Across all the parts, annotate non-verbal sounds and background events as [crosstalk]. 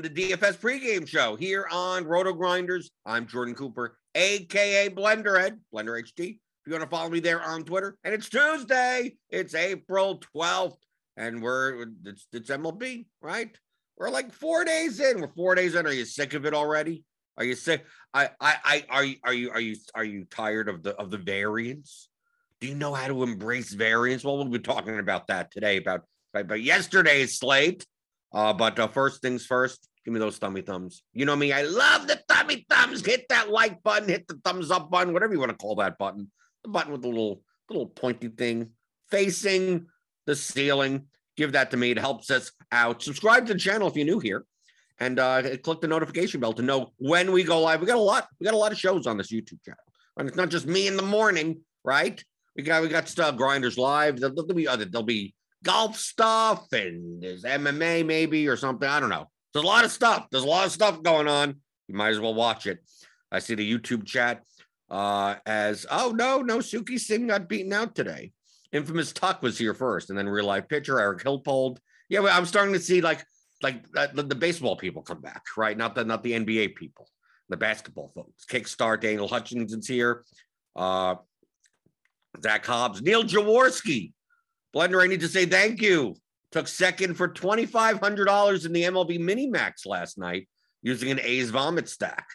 The DFS pregame show here on Roto Grinders. I'm Jordan Cooper, aka Blenderhead, Blender HD. If you want to follow me there on Twitter, and it's Tuesday, it's April 12th, and we're it's, it's MLB, right? We're like four days in. We're four days in. Are you sick of it already? Are you sick? I I I are you are you are you are you tired of the of the variance? Do you know how to embrace variance? Well, we'll be talking about that today, about about yesterday's slate. Uh, but uh, first things first, give me those thummy thumbs. You know me, I love the thummy thumbs. Hit that like button, hit the thumbs up button, whatever you want to call that button. The button with the little little pointy thing facing the ceiling. Give that to me. It helps us out. Subscribe to the channel if you're new here. And uh, click the notification bell to know when we go live. We got a lot. We got a lot of shows on this YouTube channel, and it's not just me in the morning, right? We got we got stuff grinders live. There'll, there'll be other. There'll be golf stuff and there's MMA maybe or something. I don't know. There's a lot of stuff. There's a lot of stuff going on. You might as well watch it. I see the YouTube chat uh, as oh no no Suki Singh got beaten out today. Infamous Tuck was here first, and then real life pitcher Eric Hillpold. Yeah, I'm starting to see like like uh, the, the baseball people come back, right? Not the not the NBA people, the basketball folks. Kickstart Daniel Hutchinson's here. Uh, Zach Hobbs, Neil Jaworski. Blender, I need to say thank you. Took second for $2,500 in the MLB Mini Max last night using an A's vomit stack.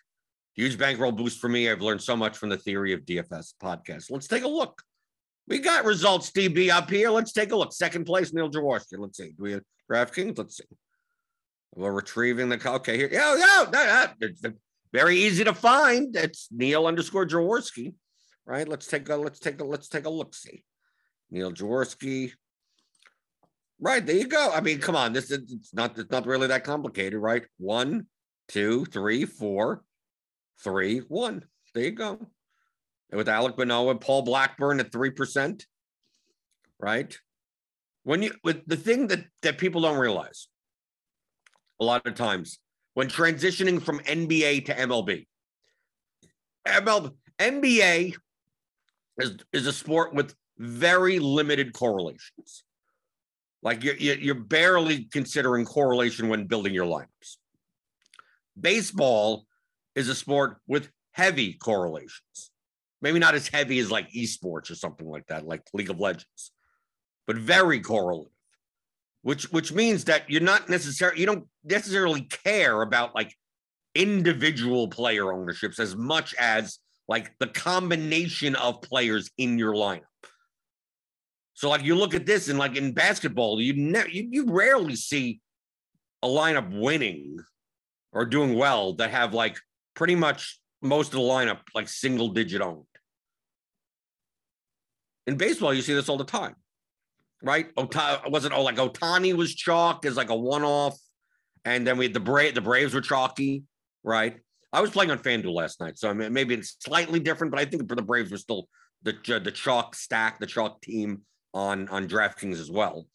Huge bankroll boost for me. I've learned so much from the theory of DFS podcast. Let's take a look. We got results, DB, up here. Let's take a look. Second place, Neil Jaworski. Let's see. Do we have DraftKings? Let's see. We're retrieving the. Okay, here. Yeah, yeah. That, that, very easy to find. It's Neil underscore Jaworski right? Let's take a let's take a let's take a look see. Neil Jaworski. Right there you go. I mean, come on, this is it's not it's not really that complicated, right? One, two, three, four, three, one. There you go. And with Alek and Paul Blackburn at three percent, right? When you with the thing that that people don't realize, a lot of times when transitioning from NBA to MLB, MLB NBA is, is a sport with very limited correlations. Like you're, you're barely considering correlation when building your lineups. Baseball is a sport with heavy correlations. Maybe not as heavy as like esports or something like that, like League of Legends, but very correlative. Which which means that you're not necessarily you don't necessarily care about like individual player ownerships as much as like the combination of players in your lineup. So, like you look at this, and like in basketball, you never you, you rarely see a lineup winning or doing well that have like pretty much most of the lineup like single digit owned. In baseball, you see this all the time, right? Ota- wasn't oh like Ohtani was chalk as like a one off, and then we had the Bra- the Braves were chalky, right? I was playing on FanDuel last night, so I mean, maybe it's slightly different, but I think for the Braves were still the the chalk stack, the chalk team on on DraftKings as well,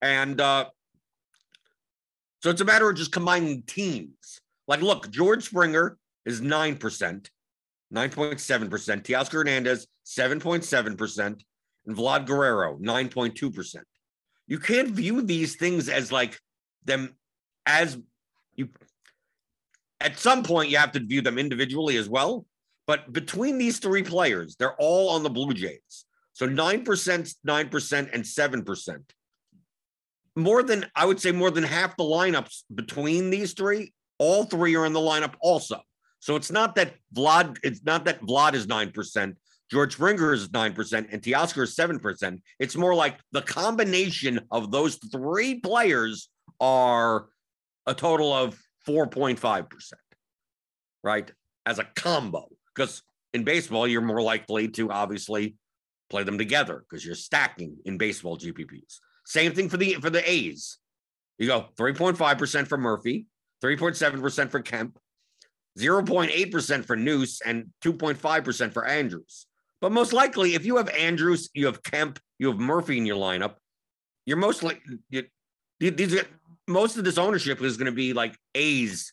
and uh, so it's a matter of just combining teams. Like, look, George Springer is nine percent, nine point seven percent. Teoscar Hernandez seven point seven percent, and Vlad Guerrero nine point two percent. You can't view these things as like them as you at some point, you have to view them individually as well. But between these three players, they're all on the Blue Jays. So 9%, 9%, and 7%. More than, I would say, more than half the lineups between these three, all three are in the lineup also. So it's not that Vlad, it's not that Vlad is 9%, George Springer is 9%, and Teoscar is 7%. It's more like the combination of those three players are a total of 4.5%, right? As a combo. Because in baseball, you're more likely to obviously play them together because you're stacking in baseball GPPs. Same thing for the for the A's. You go 3.5% for Murphy, 3.7% for Kemp, 0.8% for Neuse, and 2.5% for Andrews. But most likely, if you have Andrews, you have Kemp, you have Murphy in your lineup, you're most likely you, these most of this ownership is going to be like A's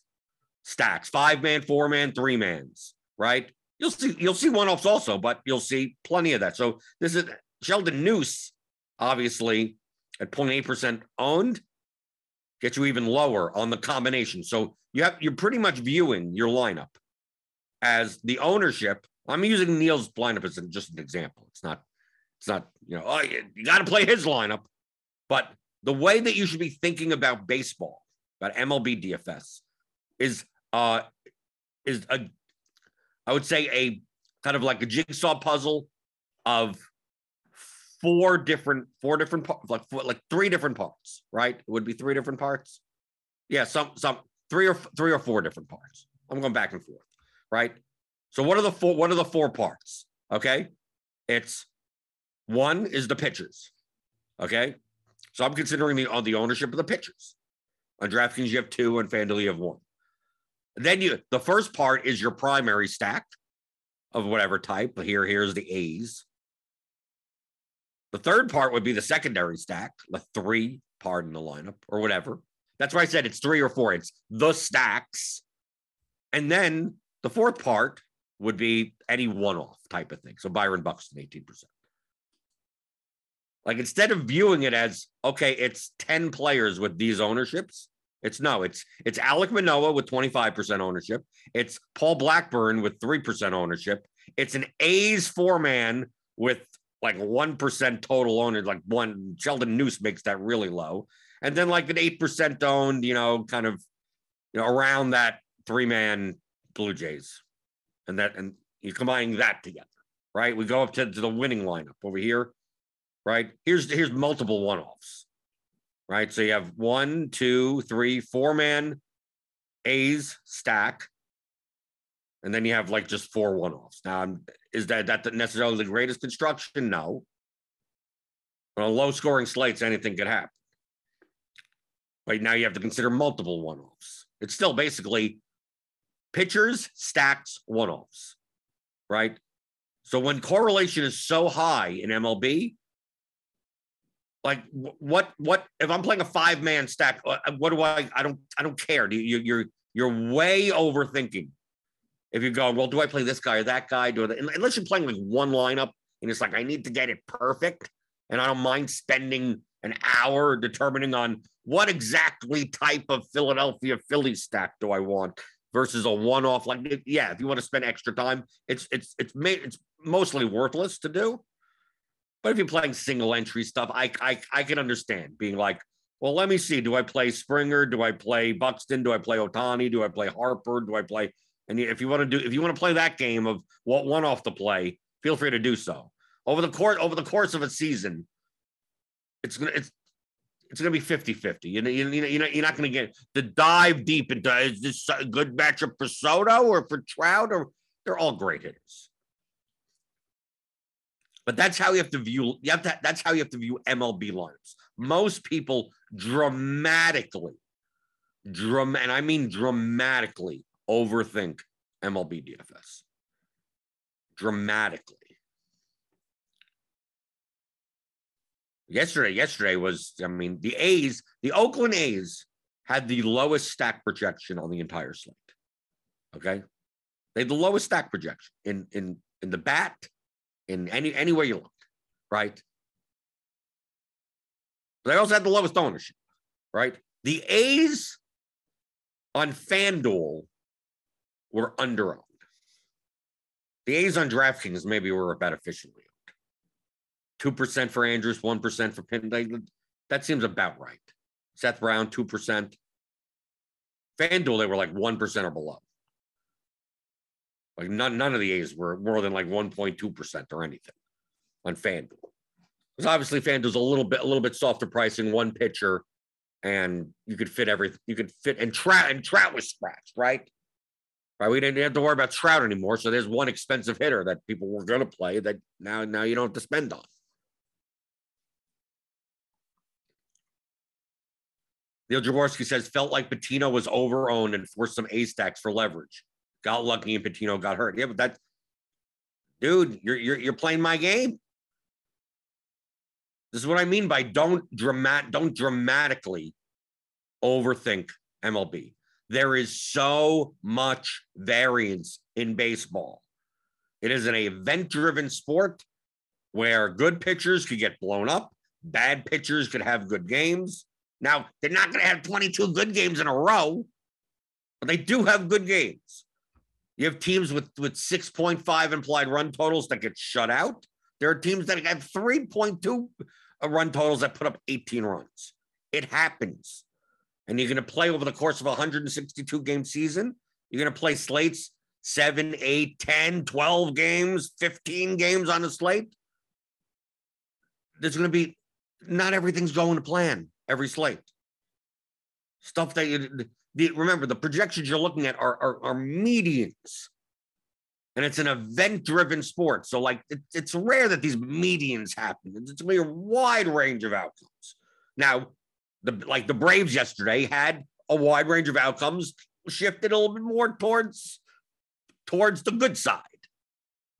stacks, five man, four man, three mans, right? You'll see you'll see one offs also, but you'll see plenty of that. So this is Sheldon Neuse. obviously at 0.8% owned gets you even lower on the combination. So you have you're pretty much viewing your lineup as the ownership. I'm using Neil's lineup as just an example. It's not, it's not, you know, oh, you, you got to play his lineup. But the way that you should be thinking about baseball, about MLB DFS, is uh is a I would say a kind of like a jigsaw puzzle of four different four different parts like four, like three different parts right? It would be three different parts. Yeah some some three or three or four different parts. I'm going back and forth right? So what are the four what are the four parts? Okay? It's one is the pitchers okay? So i'm considering the on the ownership of the pitchers. On draftkings you have two and fanduel you have one then you the first part is your primary stack of whatever type. Here, here's the A's. The third part would be the secondary stack, the three part in the lineup or whatever. That's why I said it's three or four. It's the stacks. And then the fourth part would be any one-off type of thing. So Byron Buxton, 18%. Like instead of viewing it as okay, it's 10 players with these ownerships, it's no, it's it's Alek Manoah with 25% ownership. It's Paul Blackburn with 3% ownership. It's an A's four man with like 1% total owners, like one Sheldon Neuse makes that really low. And then like an 8% owned, you know, kind of you know, around that three man Blue Jays. And that and you're combining that together, right? We go up to, to the winning lineup over here, right? Here's here's multiple one-offs right? So you have one, two, three, four man A's stack. And then you have like just four one offs. Now, is that, that necessarily the greatest construction? No. On low scoring slates, anything could happen. But now you have to consider multiple one offs. It's still basically pitchers, stacks, one offs, right? So when correlation is so high in MLB, like what what if I'm playing a five man stack? Uh, what do I? I don't I don't care. You, you're you're way overthinking. If you go, well, do I play this guy or that guy? Do unless you're playing like one lineup and it's like I need to get it perfect, and I don't mind spending an hour determining on what exactly type of Philadelphia Philly stack do I want versus a one off. Like, yeah, if you want to spend extra time, it's it's it's made it's mostly worthless to do. But if you're playing single entry stuff, I, I I can understand being like, well, let me see. Do I play Springer? Do I play Buxton? Do I play Ohtani? Do I play Harper? Do I play? And if you want to do, if you want to play that game of what one off the play, feel free to do so. Over the course over the course of a season, it's gonna it's it's going to be 50 50. You know, you, know, you're not, you're not going to get the dive deep into is this a good matchup for Soto or for Trout or they're all great hitters. But that's how you have to view. You have to, that's how you have to view MLB lineups. Most people dramatically, dram, and I mean dramatically, overthink MLB DFS. Dramatically. Yesterday, yesterday was, I mean, the A's, the Oakland A's had the lowest stack projection on the entire slate. Okay. They had the lowest stack projection in in in the bat in any anywhere you look, right? They also had the lowest ownership, right? The A's on FanDuel were under owned. The A's on DraftKings maybe were about efficiently owned. 2% for Andrews, 1% for Pin. That seems about right. Seth Brown, 2%. FanDuel, they were like 1% or below. Like none, none of the A's were more than like 1.2% or anything on FanDuel. Because obviously FanDuel's a little bit, a little bit softer pricing, one pitcher, and you could fit everything. You could fit and Trout and Trout was scratched, right? Right. We didn't have to worry about Trout anymore. So there's one expensive hitter that people were going to play that now, now you don't have to spend on. Neil Jaworski says felt like Patino was overowned and forced some A stacks for leverage got lucky and Patino got hurt. Yeah, but that's dude, you're you're you're playing my game. This is what I mean by don't dramat don't dramatically overthink MLB. There is so much variance in baseball. It is an event-driven sport where good pitchers could get blown up, bad pitchers could have good games. Now, they're not going to have 22 good games in a row, but they do have good games. You have teams with, with 6.5 implied run totals that get shut out. There are teams that have 3.2 uh, run totals that put up 18 runs. It happens. And you're going to play over the course of a 162 game season. You're going to play slates seven, eight, 10, 12 games, 15 games on a slate. There's going to be not everything's going to plan every slate. Stuff that you the, remember the projections you're looking at are, are, are medians. And it's an event driven sport. So, like, it, it's rare that these medians happen. It's going to be a wide range of outcomes. Now, the like the Braves yesterday had a wide range of outcomes, shifted a little bit more towards towards the good side.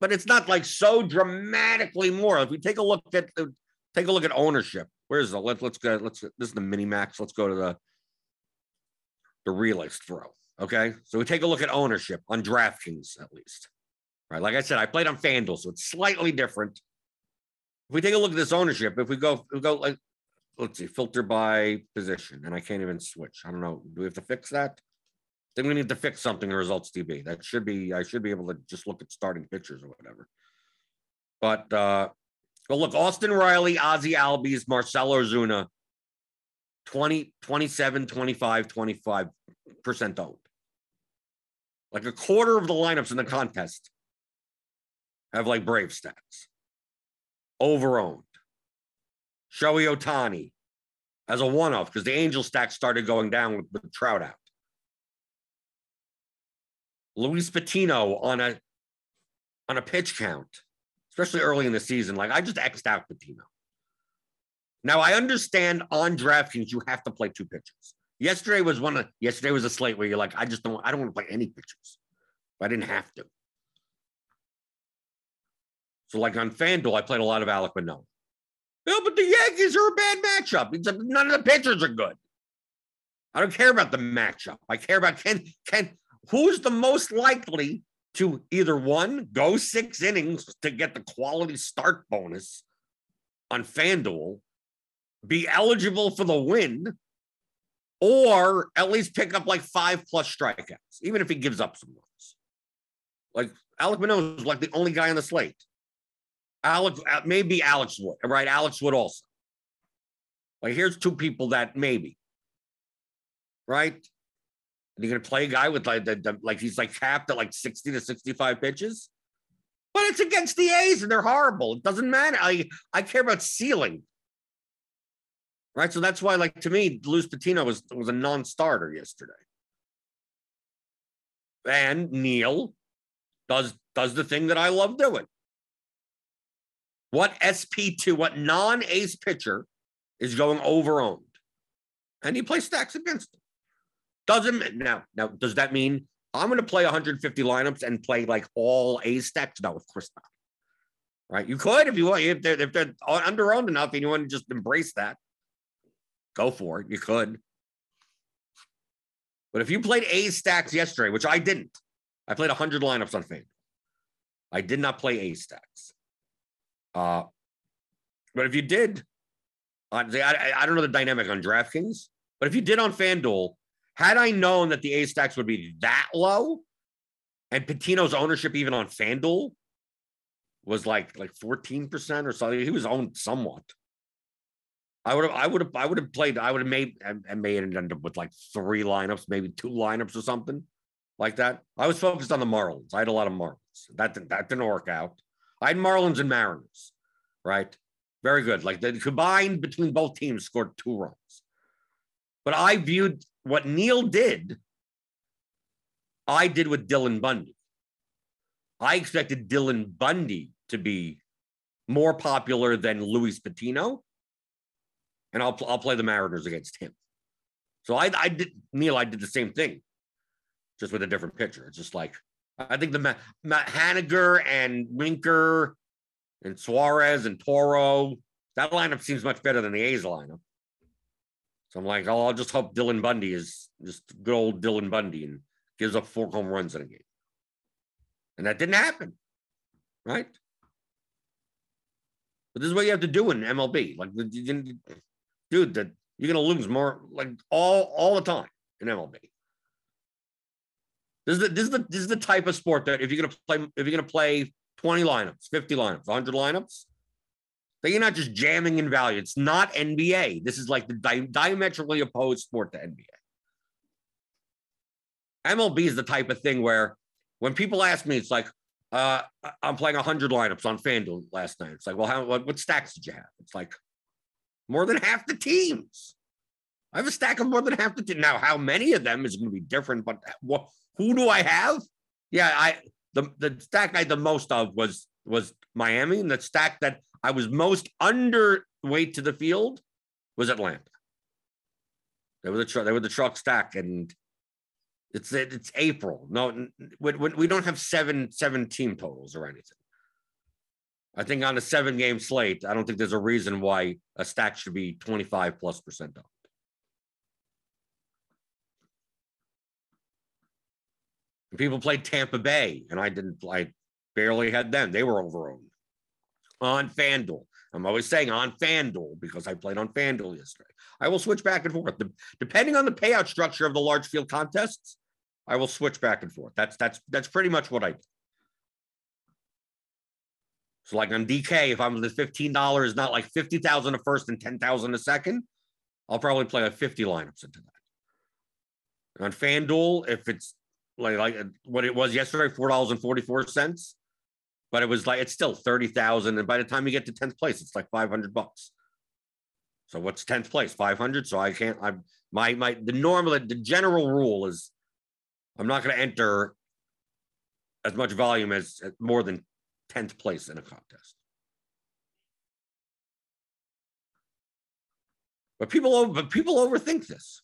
But it's not like so dramatically more. If we take a look at the, take a look at ownership, where's the let, let's go let's this is the mini max. Let's go to the the realist throw. Okay. So we take a look at ownership on DraftKings at least. Right. Like I said, I played on FanDuel, so it's slightly different. If we take a look at this ownership, if we go, we go like let's see, filter by position, and I can't even switch. I don't know. Do we have to fix that? Then we need to fix something in results DB. That should be, I should be able to just look at starting pitchers or whatever. But uh well, look, Austin Riley, Ozzy Albies, Marcell Ozuna, 20, 27, 25, 25% owned. Like a quarter of the lineups in the contest have like Brave stats. Over owned. Shohei Ohtani as a one off because the Angel stack started going down with, with Trout out. Luis Patino on a on a pitch count, especially early in the season. Like I just xed out Patino. Now I understand on DraftKings you have to play two pitchers. Yesterday was one of yesterday was a slate where you're like, I just don't I don't want to play any pitchers. I didn't have to. So like on FanDuel, I played a lot of Alek Manoah. No, but the Yankees are a bad matchup. None of the pitchers are good. I don't care about the matchup. I care about can can who's the most likely to either one go six innings to get the quality start bonus on FanDuel, be eligible for the win, or at least pick up like five plus strikeouts, even if he gives up some runs. Like Alek Manoah is like the only guy on the slate. Alex, uh, maybe Alex Wood, right? Alex Wood also. Like here's two people that maybe, right? And you're to play a guy with like the, the, like he's like capped at like 60 to 65 pitches. But it's against the A's and they're horrible. It doesn't matter. I I care about ceiling. Right. So that's why, like to me, Luis Patino was was a non-starter yesterday. And Neil does does the thing that I love doing. What SP2, what non-ace pitcher is going over owned? And he plays stacks against him. Doesn't now now does that mean I'm going to play 150 lineups and play like all A stacks? No, of course not. Right? You could if you want. If they're if they're under owned enough and you want to just embrace that, go for it. You could. But if you played A stacks yesterday, which I didn't, I played 100 lineups on FanDuel. I did not play A stacks. Uh, but if you did, I, I don't know the dynamic on DraftKings, but if you did on FanDuel, had I known that the A stacks would be that low, and Patino's ownership even on FanDuel was like like 14% or something, he was owned somewhat. I would have, I would have, I would have played, I would have made and, made it end up with like three lineups, maybe two lineups or something like that. I was focused on the Marlins. I had a lot of Marlins. That that didn't work out. I had Marlins and Mariners, right? Very good. Like the combined between both teams scored two runs. But I viewed what Neil did, I did with Dylan Bundy. I expected Dylan Bundy to be more popular than Luis Patino, and I'll I'll play the Mariners against him. So I I did Neil. I did the same thing, just with a different pitcher. It's just like I think the Matt, Haniger and Winker and Suarez and Toro that lineup seems much better than the A's lineup. So I'm like, oh, I'll just hope Dylan Bundy is just good old Dylan Bundy and gives up four home runs in a game. And that didn't happen, right? But this is what you have to do in MLB. Like, dude, that you're going to lose more like all all the time in MLB. This is the this is the this is the type of sport that if you're gonna play if you're gonna play 20 lineups, 50 lineups, 100 lineups, that you're not just jamming in value. It's not NBA. This is like the di- diametrically opposed sport to NBA. MLB is the type of thing where when people ask me, it's like, uh, I'm playing 100 lineups on FanDuel last night. It's like, well, how what, what stacks did you have? It's like more than half the teams. I have a stack of more than half the team. Now, how many of them is going to be different, but who do I have? Yeah, I the the stack I had the most of was was Miami, and the stack that I was most underweight to the field was Atlanta. They were the truck. They were the truck stack, and it's it's April. No, we, we don't have seven seven team totals or anything. I think on a seven game slate, I don't think there's a reason why a stack should be 25 plus percent off. People played Tampa Bay, and I didn't. I barely had them. They were overowned on FanDuel. I'm always saying on FanDuel because I played on FanDuel yesterday. I will switch back and forth. Depending on the payout structure of the large field contests, I will switch back and forth. That's that's that's pretty much what I do. So, like on DK, if I'm the $15, not like 50,000 a first and 10,000 a second, I'll probably play like 50 lineups into that. On FanDuel, if it's like like what it was yesterday, four dollars and forty four cents. But it was like it's still thirty thousand, and by the time you get to tenth place, it's like five hundred bucks. So what's tenth place? Five hundred. So I can't. I'm my my the normal the general rule is I'm not going to enter as much volume as more than tenth place in a contest. But people, but people overthink this.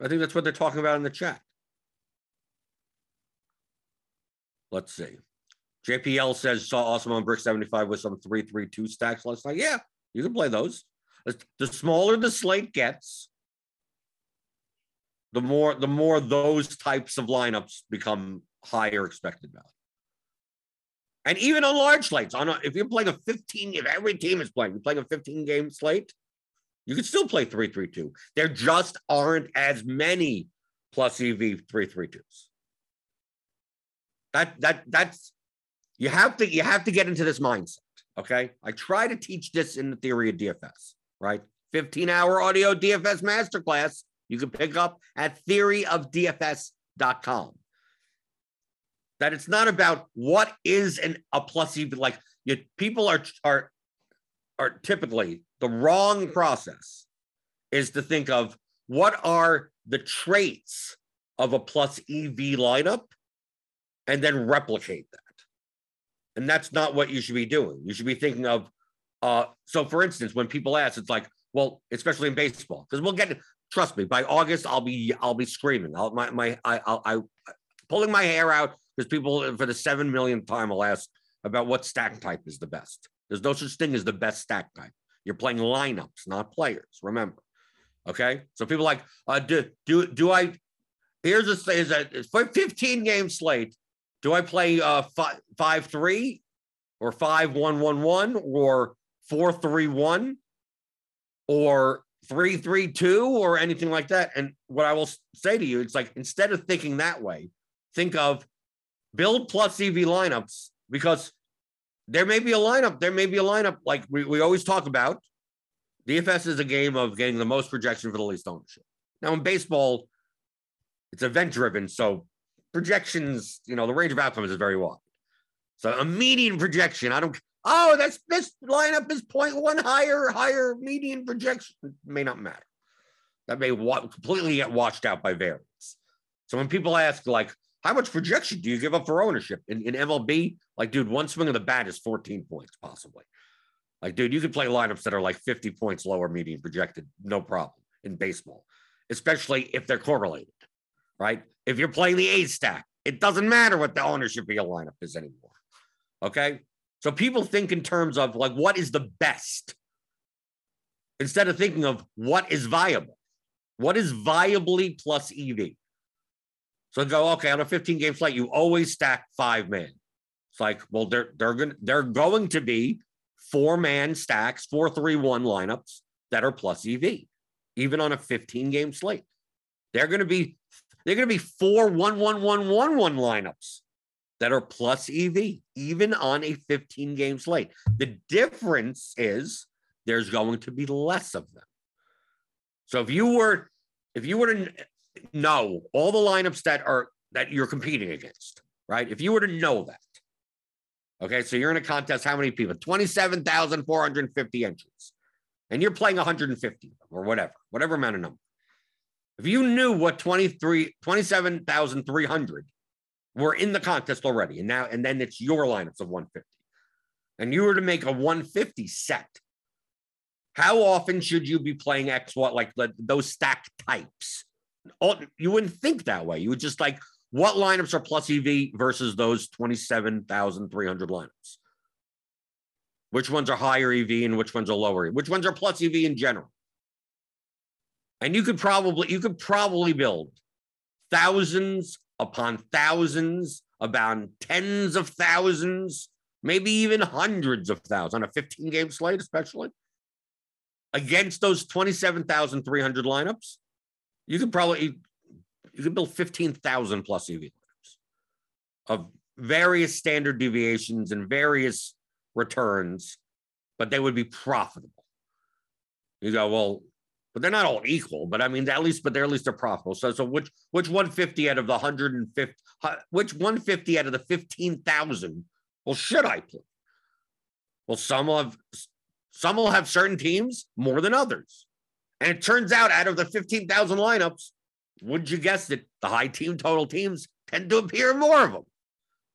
I think that's what they're talking about in the chat. Let's see. JPL says saw awesome on Brick 75 with some 332 stacks last night. Yeah, you can play those. The smaller the slate gets, the more the more those types of lineups become higher expected value. And even on large slates, on a, if you're playing a 15, if every team is playing, you're playing a 15 game slate, you can still play 332. There just aren't as many plus EV 332s. That that that's you have to you have to get into this mindset. Okay. I try to teach this in the theory of DFS, right? 15 hour audio DFS masterclass you can pick up at theoryofdfs.com. That it's not about what is an a plus EV. like you, people are are are typically the wrong process is to think of what are the traits of a plus EV lineup and then replicate that. And that's not what you should be doing. You should be thinking of, uh, so for instance, when people ask, it's like, well, especially in baseball, because we'll get, trust me, by August, I'll be, I'll be screaming. I'll, my, my, I, I'll, I, pulling my hair out because people for the seven millionth time will ask about what stack type is the best. There's no such thing as the best stack type. You're playing lineups, not players. Remember. Okay. So people like, uh, do, do, do I, here's a, is a, for 15 game slate do I play uh five five three or five one one one or four three one or three three two or anything like that? And what I will say to you, it's like instead of thinking that way, think of build plus EV lineups because there may be a lineup. There may be a lineup like we, we always talk about. DFS is a game of getting the most projection for the least ownership. Now in baseball, it's event driven, so projections, you know, the range of outcomes is very wide. So a median projection, I don't. Oh, that's this lineup is 0.1 higher, higher median projection may not matter. That may wa- completely get washed out by variance. So when people ask, like, how much projection do you give up for ownership in, in MLB? Like, dude, one swing of the bat is 14 points, possibly. Like, dude, you can play lineups that are like 50 points lower median projected, no problem in baseball, especially if they're correlated right? If you're playing the A stack, it doesn't matter what the ownership of your lineup is anymore. Okay. So people think in terms of like, what is the best instead of thinking of what is viable? What is viably plus EV? So go, okay, on a 15 game slate, you always stack five men. It's like, well, they're they're going they're going to be four man stacks, four, three, one lineups that are plus EV, even on a 15 game slate. They're going to be they're going to be four one one one one one lineups that are plus EV, even on a 15 game slate. The difference is there's going to be less of them. So if you were if you were to know all the lineups that are that you're competing against, right? If you were to know that, okay, so you're in a contest, how many people? 27,450 entries, and you're playing 150 or whatever, whatever amount of number. If you knew what 23, 27,300 were in the contest already, and now, and then it's your lineups of 150, and you were to make a 150 set, how often should you be playing X, what, like those stack types? All, you wouldn't think that way. You would just like, what lineups are plus EV versus those 27,300 lineups? Which ones are higher EV and which ones are lower? Which ones are plus EV in general? And you could probably you could probably build thousands upon thousands, about tens of thousands, maybe even hundreds of thousands on a 15 game slate, especially against those 27,300 lineups. You could probably you could build 15,000 plus EV lineups of various standard deviations and various returns, but they would be profitable. You go, well, but they're not all equal. But I mean, at least, but they're at least they're profitable. So, so which which 150 out of the 150, which 150 out of the 15,000? Well, should I play? Well, some will have some will have certain teams more than others, and it turns out out of the 15,000 lineups, would you guess it, the high team total teams tend to appear in more of them.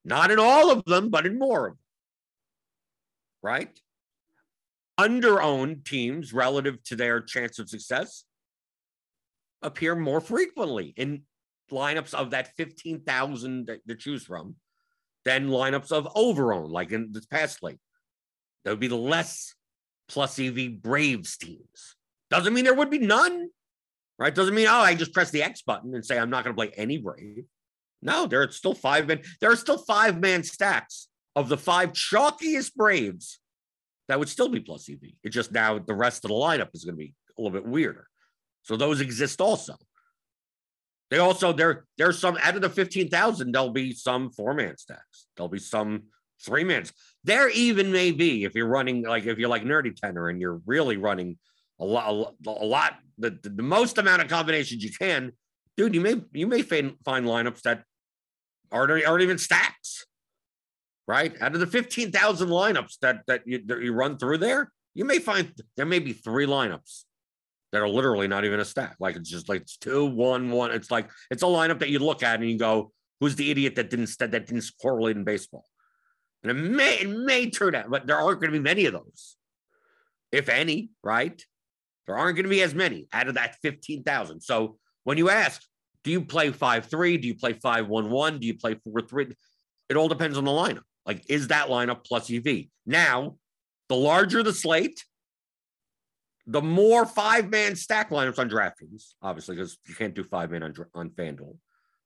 Not in all of them, but in more of them. Right? Under-owned teams relative to their chance of success appear more frequently in lineups of that 15,000 to choose from than lineups of over-owned, like in this past slate. There would be the less plus EV Braves teams. Doesn't mean there would be none right? Doesn't mean, oh, I just press the X button and say I'm not going to play any Brave. No, there are still five men. There are still five man stacks of the five chalkiest Braves that would still be plus EV. It's just now the rest of the lineup is going to be a little bit weirder. So those exist also. They also there there's some out of the fifteen thousand. There'll be some four man stacks. There'll be some three mans. There even may be if you're running like if you're like nerdy tenor and you're really running a lot, a lot, the, the, most amount of combinations you can, dude. You may you may find, find lineups that aren't aren't even stacks, right? Out of the fifteen thousand lineups that that you, that you run through there, you may find there may be three lineups that are literally not even a stack. Like it's just like it's two, one, one. It's like it's a lineup that you look at and you go, "Who's the idiot that didn't that didn't correlate in baseball?" And it may it may turn out, but there aren't going to be many of those, if any, right? There aren't going to be as many out of that 15,000. So when you ask, do you play 5 3? Do you play 5 1 1? Do you play 4 3? It all depends on the lineup. Like, is that lineup plus EV? Now, the larger the slate, the more five man stack lineups on DraftKings, obviously, because you can't do five man on, on FanDuel,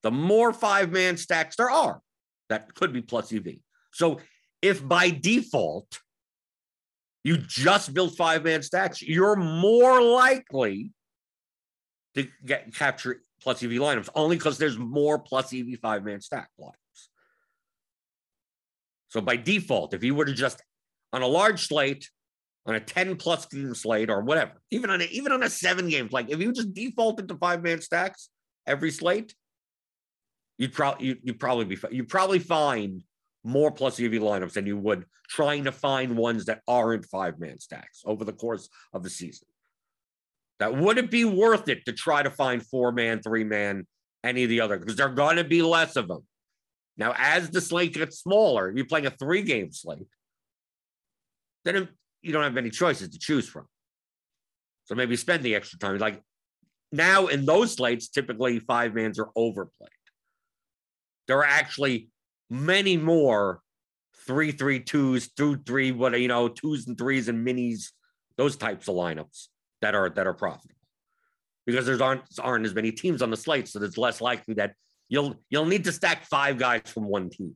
the more five man stacks there are that could be plus EV. So if by default, you just build five man stacks, you're more likely to get capture plus EV lineups only because there's more plus EV five man stack lineups. So by default, if you were to just on a large slate, on a 10 plus game slate or whatever, even on a, even on a seven game like if you just defaulted to five man stacks every slate, you'd probably you, you'd probably be you'd probably find more plus EV lineups than you would trying to find ones that aren't five man stacks over the course of the season. That wouldn't be worth it to try to find four man, three man, any of the other, because there are going to be less of them. Now, as the slate gets smaller, you're playing a three game slate, then you don't have many choices to choose from. So maybe spend the extra time. Like now in those slates, typically five mans are overplayed. There are actually many more three, three, twos, two, three, what you know, twos and threes and minis, those types of lineups that are that are profitable. Because there's aren't aren't as many teams on the slate, so it's less likely that you'll you'll need to stack five guys from one team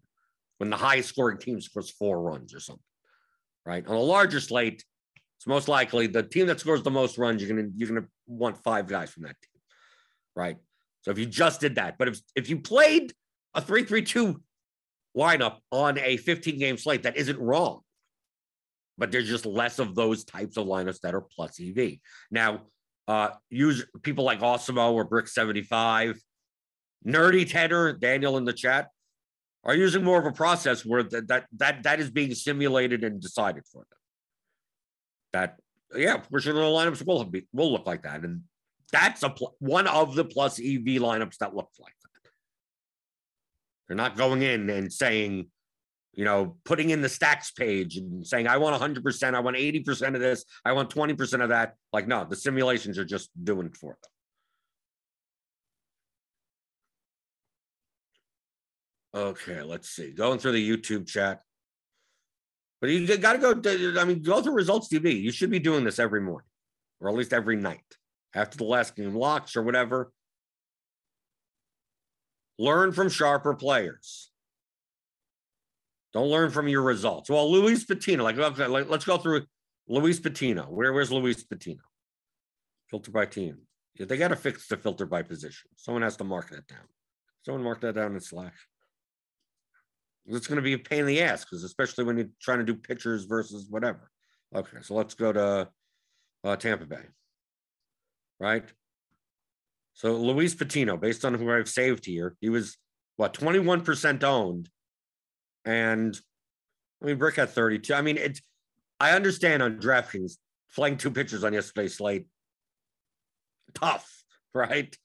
when the highest scoring team scores four runs or something. right? On a larger slate, it's most likely the team that scores the most runs, you're gonna you're gonna want five guys from that team, right? So if you just did that, but if if you played a three-three-two lineup on a 15 game slate, that isn't wrong. But there's just less of those types of lineups that are plus EV. Now, uh, use people like Osimo or Brick 75, Nerdy Tenor, Daniel in the chat, are using more of a process where that that that, that is being simulated and decided for them that yeah, portion of the lineups will be will look like that, and that's a pl- one of the plus EV lineups that looks like. They're not going in and saying, you know, putting in the stacks page and saying, I want 100%, I want 80% of this, I want 20% of that. Like, no, the simulations are just doing it for them. Okay, let's see. Going through the YouTube chat. But you got to go. I mean, go through results DB. You should be doing this every morning, or at least every night after the last game locks or whatever. Learn from sharper players. Don't learn from your results. Well, Luis Patino, like, okay, let's go through Luis Patino. Where, where's Luis Patino? Filter by team. Yeah, they got to fix the filter by position. Someone has to mark that down. Someone mark that down in Slack it's going to be a pain in the ass because especially when you're trying to do pitchers versus whatever. Okay, so let's go to uh, Tampa Bay, right? So Luis Patino, based on who I've saved here, he was what 21% owned, and I mean Brick had 32. I mean, it's I understand on DraftKings flying two pitchers on yesterday's slate, tough, [laughs] right?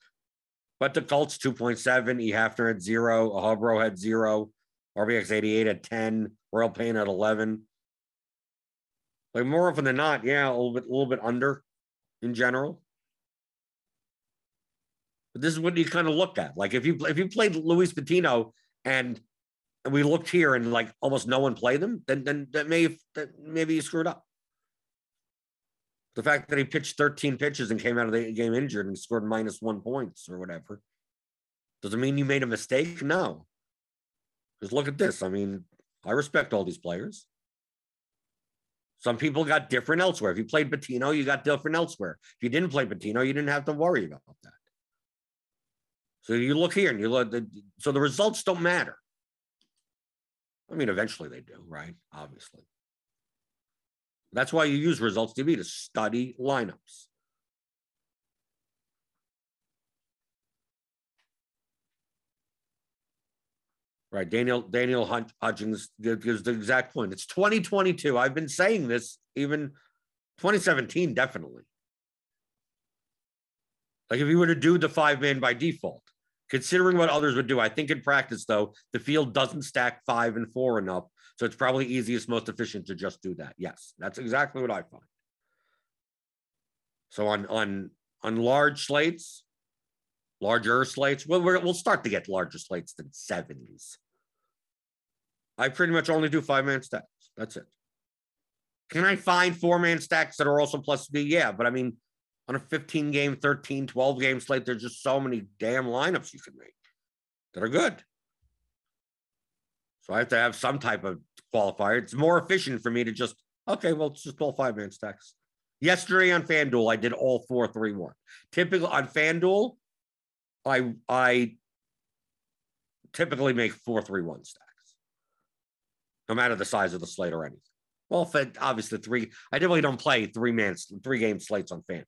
But the Colts 2.7, E. Hafner had zero, Hubro had zero. RBX 88 at 10, Royal Pain at 11. Like more often than not, yeah, a little bit, a little bit under in general. But this is what you kind of look at. Like if you if you played Luis Patino and and we looked here and like almost no one played them, then then that may that maybe you screwed up. The fact that he pitched 13 pitches and came out of the game injured and scored minus one points or whatever doesn't mean you made a mistake. No, because look at this. I mean, I respect all these players. Some people got different elsewhere. If you played Patino, you got different elsewhere. If you didn't play Patino, you didn't have to worry about that. So you look here and you look, the, so the results don't matter. I mean, eventually they do, right? Obviously. That's why you use results DB to study lineups. Right. Daniel Daniel Hutchings gives the exact point. It's 2022. I've been saying this even 2017, definitely. Like if you were to do the five man by default, considering what others would do, I think in practice, though, the field doesn't stack five and four enough. So it's probably easiest, most efficient to just do that. Yes, that's exactly what I find. So on on on large slates, larger slates, well, we will start to get larger slates than seventies. I pretty much only do five man stacks. That's it. Can I find four man stacks that are also plus EV? Yeah, but I mean, on a 15 game, 13, 12 game slate, there's just so many damn lineups you can make that are good. So I have to have some type of qualifier. It's more efficient for me to just, okay, well, it's just all five man stacks. Yesterday on FanDuel, I did all four, three, one. Typically on FanDuel, I I typically make four, three, one stacks no matter the size of the slate or anything. Well, obviously three, I typically don't play three man, three game slates on FanDuel.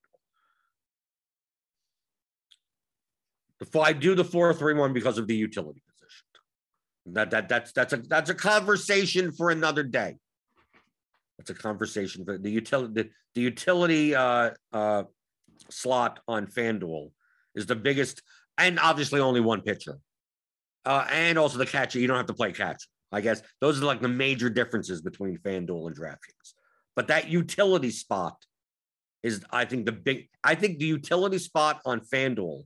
I do the four three one because of the utility position. That that that's that's a that's a conversation for another day. That's a conversation for the utility the, the utility uh, uh, slot on FanDuel is the biggest, and obviously only one pitcher, uh, and also the catcher. You don't have to play catcher. I guess those are like the major differences between FanDuel and DraftKings. But that utility spot is, I think, the big, I think the utility spot on FanDuel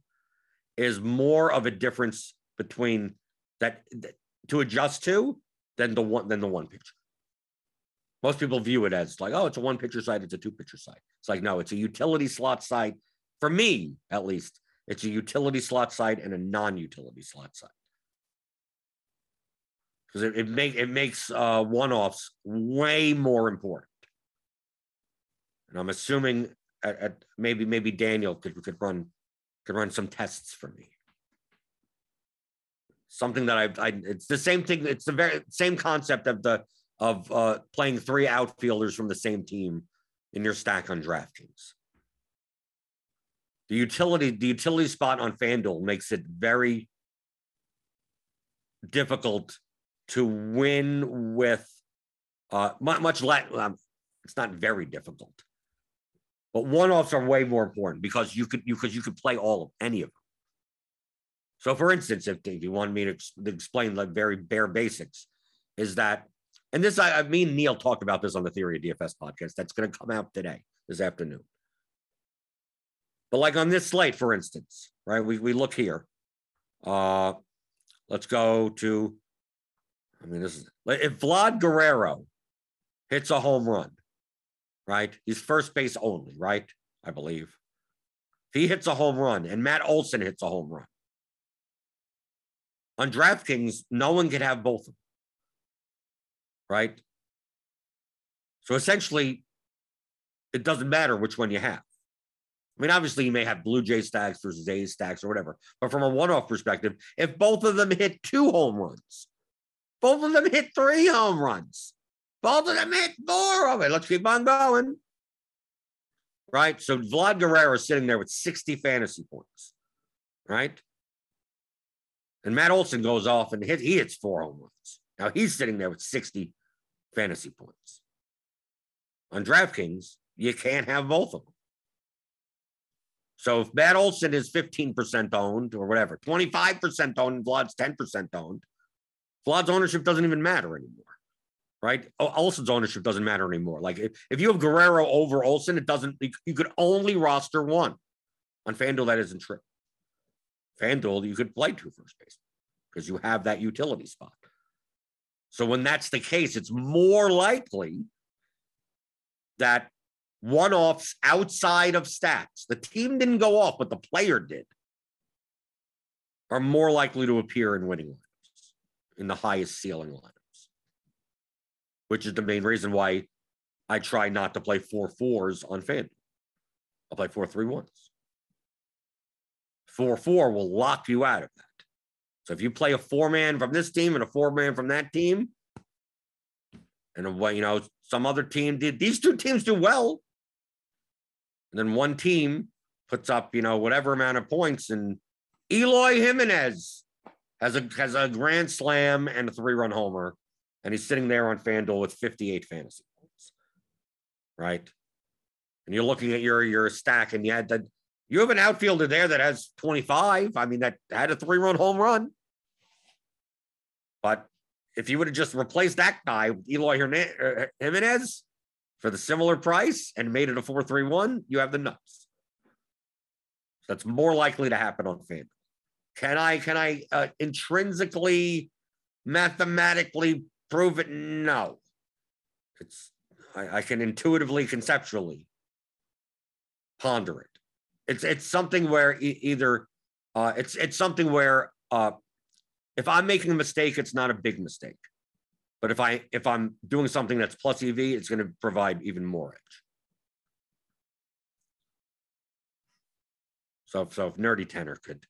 is more of a difference between that, to adjust to than the one than the one pitcher. Most people view it as like, oh, it's a one pitcher site, it's a two pitcher site. It's like, no, it's a utility slot site. For me, at least, it's a utility slot site and a non utility slot site. because it, it make it makes uh, one-offs way more important. And I'm assuming at, at maybe maybe Daniel could could run could run some tests for me. Something that I've I, it's the same thing. It's the very same concept of the of uh, playing three outfielders from the same team in your stack on DraftKings. The utility, the utility spot on FanDuel makes it very difficult to win with uh, much less. Um, it's not very difficult, but one-offs are way more important because you could you because you could play all of any of them. So, for instance, if, if you want me to, to explain the very bare basics, is that and this I, I mean Neil talked about this on the Theory of DFS podcast that's going to come out today this afternoon. But like on this slate, for instance, right? We we look here. Uh let's go to I mean, this is if Vlad Guerrero hits a home run, right? He's first base only, right? I believe. If he hits a home run and Matt Olson hits a home run. On DraftKings, no one can have both of them. Right? So essentially, it doesn't matter which one you have. I mean, obviously, you may have Blue Jay stacks versus A stacks or whatever, but from a one off perspective, if both of them hit two home runs, both of them hit three home runs. Of them hit four of it. Let's keep on going. Right? So Vlad Guerrero is sitting there with 60 fantasy points. Right? And Matt Olson goes off and hit, he hits four home runs. Now he's sitting there with 60 fantasy points. On DraftKings, you can't have both of them. So if Matt Olson is 15% owned or whatever, 25% owned, Vlad's 10% owned, Vlad's ownership doesn't even matter anymore, right? Olson's ownership doesn't matter anymore. Like if, if you have Guerrero over Olson, it doesn't, you could only roster one. On FanDuel, that isn't true. FanDuel, you could play two first base because you have that utility spot. So when that's the case, it's more likely that one offs outside of stats, the team didn't go off, but the player did, are more likely to appear in winning lines, in the highest ceiling lineups, which is the main reason why I try not to play four fours on FanDuel. I'll play four three ones. Four four will lock you out of that. So if you play a four man from this team and a four man from that team, and a, you know some other team did these two teams do well, and then one team puts up you know whatever amount of points, and Eloy Jimenez has a has a grand slam and a three run homer, and he's sitting there on FanDuel with 58 fantasy points. Right. And you're looking at your your stack, and you had that you have an outfielder there that has 25. I mean, that had a three run home run. But if you would have just replaced that guy with Eloy uh, Jimenez for the similar price and made it a 4 3 1, you have the nuts. That's more likely to happen on FanDuel. Can I can I uh, intrinsically, mathematically prove it? No. It's I, I, can intuitively, conceptually ponder it. It's it's something where e- either uh, it's it's something where uh, if I'm making a mistake, it's not a big mistake. But if I if I'm doing something that's plus EV, it's going to provide even more edge. So so if Nerdy Tenor could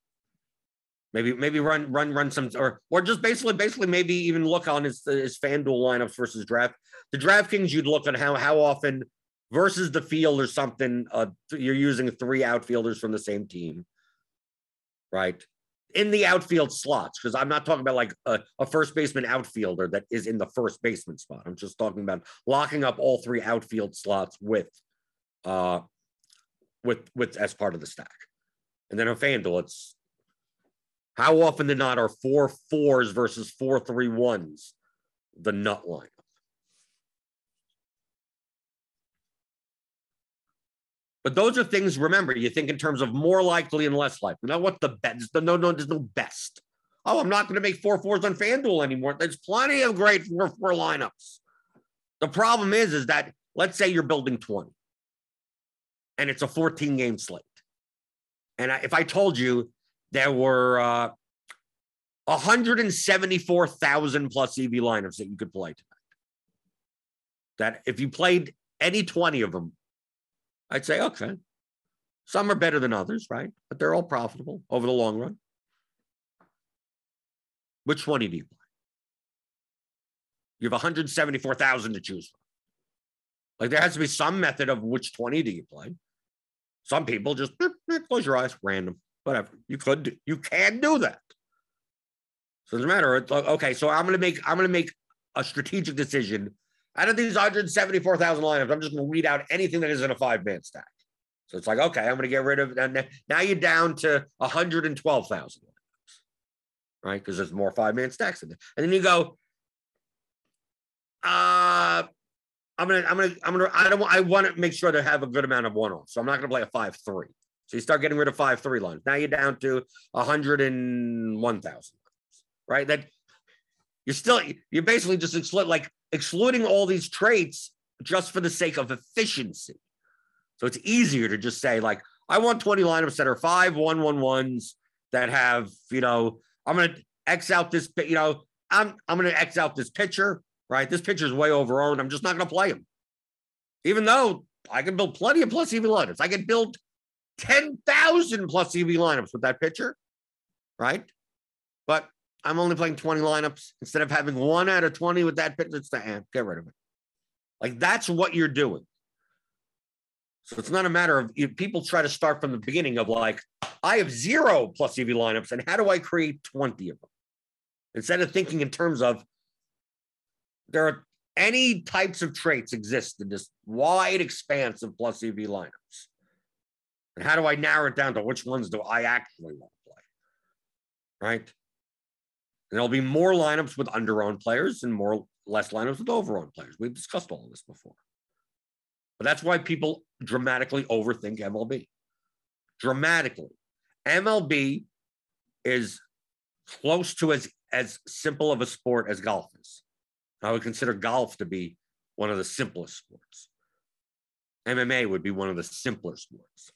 Maybe maybe run run run some or or just basically basically maybe even look on his his FanDuel lineups versus draft. The DraftKings you'd look at how how often versus the field or something. Uh, you're using three outfielders from the same team, right? In the outfield slots, because I'm not talking about like a, a first baseman outfielder that is in the first baseman spot. I'm just talking about locking up all three outfield slots with, uh, with with as part of the stack. And then on FanDuel, it's how often than not are four fours versus four three ones the nut lineup? But those are things, remember, you think in terms of more likely and less likely. Now, what the best? No, no, there's no best. Oh, I'm not going to make four fours on FanDuel anymore. There's plenty of great four four lineups. The problem is, is that let's say you're building 20 and it's a 14 game slate. And I, if I told you there were uh, 174,000 plus EV lineups that you could play tonight. That if you played any 20 of them, I'd say, okay. Some are better than others, right? But they're all profitable over the long run. Which 20 do you play? You have 174,000 to choose from. Like there has to be some method of which 20 do you play. Some people just [laughs] close your eyes, random, whatever. You could, do, you can do that. So it doesn't matter. It's like, okay, so I'm gonna make I'm gonna make a strategic decision. Out of these 174,000 lineups, I'm just gonna weed out anything that isn't a five man stack. So it's like, okay, I'm gonna get rid of now you're down to 112,000 lineups, right? Because there's more five man stacks in there. And then you go, uh I'm gonna, I'm gonna, I'm gonna, I don't I want to make sure to have a good amount of one off. So I'm not gonna play a five three. So you start getting rid of five three lines. Now you're down to a hundred and one thousand, right? That you're still you're basically just exclu- like excluding all these traits just for the sake of efficiency. So it's easier to just say like I want 20 lineups that are five one one ones that have you know I'm gonna X out this you know I'm I'm gonna X out this pitcher right? This pitcher's way overowned. I'm just not to play him. Even though I can build plenty of plus even lineups. I can build 10,000 plus EV lineups with that pitcher, right? But I'm only playing 20 lineups instead of having one out of 20 with that pitcher. It's the amp. Get rid of it. Like that's what you're doing. So it's not a matter of people try to start from the beginning of like, I have zero plus EV lineups, and how do I create 20 of them? Instead of thinking in terms of there are any types of traits exist in this wide expanse of plus EV lineups. And how do I narrow it down to which ones do I actually want to play? Right? And there'll be more lineups with under-owned players and more less lineups with over-owned players. We've discussed all of this before. But that's why people dramatically overthink MLB. Dramatically. MLB is close to as, as simple of a sport as golf is. I would consider golf to be one of the simplest sports. MMA would be one of the simpler sports.